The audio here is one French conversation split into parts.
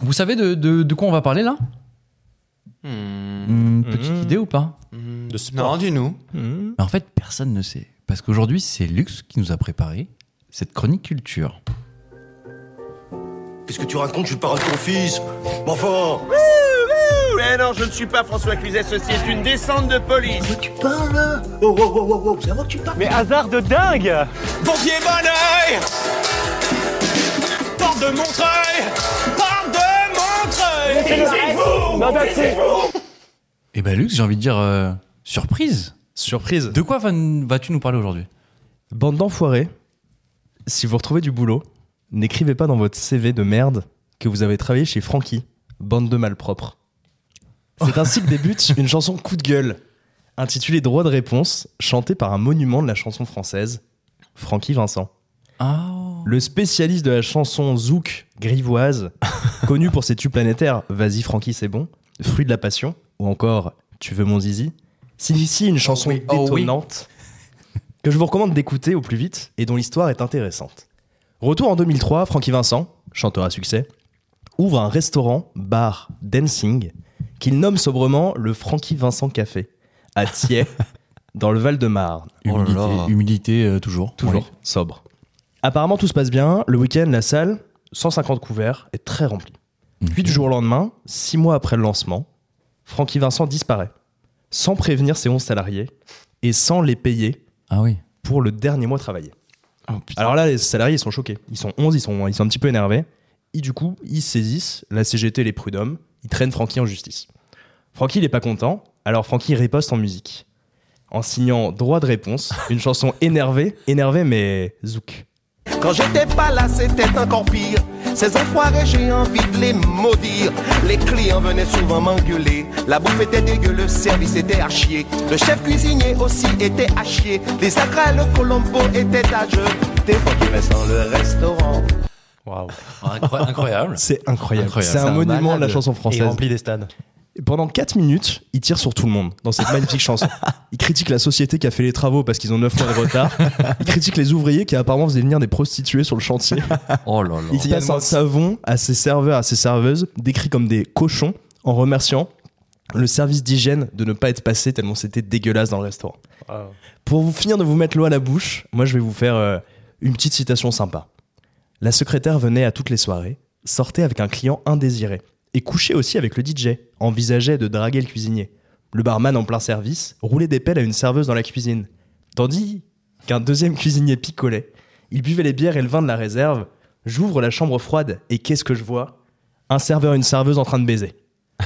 Vous savez de, de- de quoi on va parler là Hmm. Hmm, Petite Mhm. idée ou pas Hmm. De sport. Non, dis-nous. Hmm. Mais En fait, personne ne sait. Parce qu'aujourd'hui, c'est Lux qui nous a préparé cette chronique culture. Qu'est-ce que tu racontes? Je suis de ton fils. Mais enfin Mais non, je ne suis pas François Cluzet, ceci est une descente de police. Quoi tu parles? Là Oh, oh, oh, oh, oh, c'est à moi que tu parles Mais hasard de dingue Pompier bon oeil Porte de Montreuil Montreuil Eh ben Lux, j'ai envie de dire euh, surprise. Surprise. De quoi va- vas-tu nous parler aujourd'hui? Bande d'enfoirés, si vous retrouvez du boulot, n'écrivez pas dans votre CV de merde que vous avez travaillé chez Francky, bande de malpropres. C'est ainsi que débute une chanson coup de gueule, intitulée Droit de réponse, chantée par un monument de la chanson française, Francky Vincent. Ah. Le spécialiste de la chanson zouk grivoise, connu pour ses tubes planétaires Vas-y Francky c'est bon, Fruit de la passion, ou encore Tu veux mon zizi, signe ici une chanson oui, oh oui. que je vous recommande d'écouter au plus vite et dont l'histoire est intéressante. Retour en 2003, Francky Vincent, chanteur à succès, ouvre un restaurant, bar, dancing, qu'il nomme sobrement le Francky Vincent Café, à Thiers, dans le Val-de-Marne. Humilité, Oh là là. humilité euh, toujours. Toujours Oui. sobre. Apparemment, tout se passe bien. Le week-end, la salle, 150 couverts, est très remplie. Puis du jour au lendemain, six mois après le lancement, Francky Vincent disparaît, sans prévenir ses 11 salariés et sans les payer Ah oui. pour le dernier mois travaillé. Oh. Alors là, les salariés ils sont choqués. Ils sont 11, ils sont, ils sont un petit peu énervés. Et du coup, ils saisissent la CGT et les prud'hommes. Ils traînent Francky en justice. Francky, il est pas content. Alors Francky riposte en musique. En signant droit de réponse, une chanson énervée, énervée mais zouk. Quand j'étais pas là, c'était encore pire. Ces enfoirés, j'ai envie de les maudire. Les clients venaient souvent m'engueuler. La bouffe était dégueu, le service était à chier. Le chef cuisinier aussi était à chier. Les acras et le colombo étaient à jeu. Des fois qui Vincent le restaurant. Waouh. Incroyable. C'est incroyable. C'est un C'est un monument de la chanson Et française. il remplit des stades. Et pendant 4 minutes, il tire sur tout le monde dans cette magnifique chanson. Il critique la société qui a fait les travaux parce qu'ils ont 9 mois de retard. Il critique les ouvriers qui apparemment faisaient venir des prostituées sur le chantier. Oh là là. Il passe un savon à ses serveurs, à ses serveuses, décrits comme des cochons, en remerciant le service d'hygiène de ne pas être passé tellement c'était dégueulasse dans le restaurant. Pour vous finir de vous mettre l'eau à la bouche, moi je vais vous faire euh, une petite citation sympa. La secrétaire venait à toutes les soirées, sortait avec un client indésiré et couchait aussi avec le DJ, envisageait de draguer le cuisinier. Le barman en plein service roulait des pelles à une serveuse dans la cuisine. Tandis qu'un deuxième cuisinier picolait. Il buvait les bières et le vin de la réserve. J'ouvre la chambre froide et qu'est-ce que je vois? Un serveur et une serveuse en train de baiser.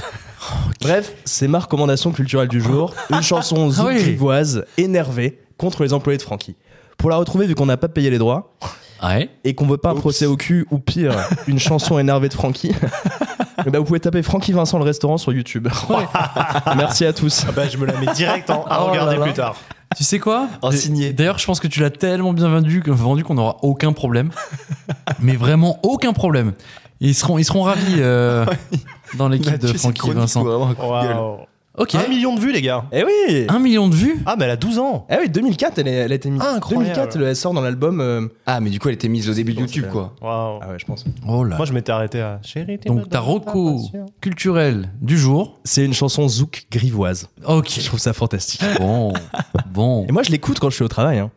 Bref, c'est ma recommandation culturelle du jour. Une chanson zouk oui. grivoise, énervée, contre les employés de Francky. Pour la retrouver, vu qu'on n'a pas payé les droits Ouais. et qu'on veut pas un procès au cul ou pire, une chanson énervée de Francky, ben, vous pouvez taper Francky Vincent le restaurant sur YouTube. Merci à tous. Ah bah, je me la mets direct en, à Oh regarder là. plus tard. Tu sais quoi? En signé. D'ailleurs, je pense que tu l'as tellement bien vendu, vendu qu'on n'aura aucun problème. Mais vraiment aucun problème. Ils seront, ils seront ravis euh, dans l'équipe de Francky Vincent. ou Ok. Un million de vues, les gars. Eh oui Un million de vues Ah, mais elle a 12 ans. Eh oui, 2004, elle, est- elle a été mise. Incroyable. 2004, elle sort dans l'album. euh, Ah, mais du coup, elle était mise au début de YouTube, quoi. Waouh. Ah ouais, je pense. Oh là. Moi, je m'étais arrêté à Chérie, t'es Donc ta Passion. culturelle du jour. C'est une chanson zouk grivoise. Ok. Je trouve ça fantastique. Bon. Bon. Et moi, je l'écoute quand je suis au travail. hein.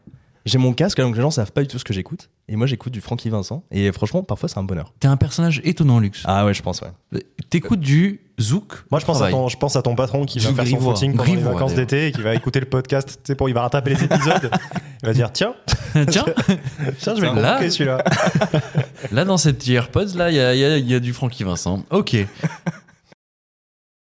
J'ai mon casque, donc les gens savent pas du tout ce que j'écoute. Et moi, j'écoute du Francky Vincent. Et franchement, parfois, c'est un bonheur. T'es un personnage étonnant, Lux. Ah ouais, je pense, ouais. T'écoutes du zouk. Moi, je pense, à ton, je pense à ton patron qui va Du faire son footing pendant Grivois, les vacances d'été et qui va écouter le podcast. Tu sais, pour, il va rattraper les épisodes. il va dire Tiens, Tiens, tiens, je vais le Là. celui-là. là dans cette AirPods, là, il y a, il y a- il y a du Francky Vincent. Ok.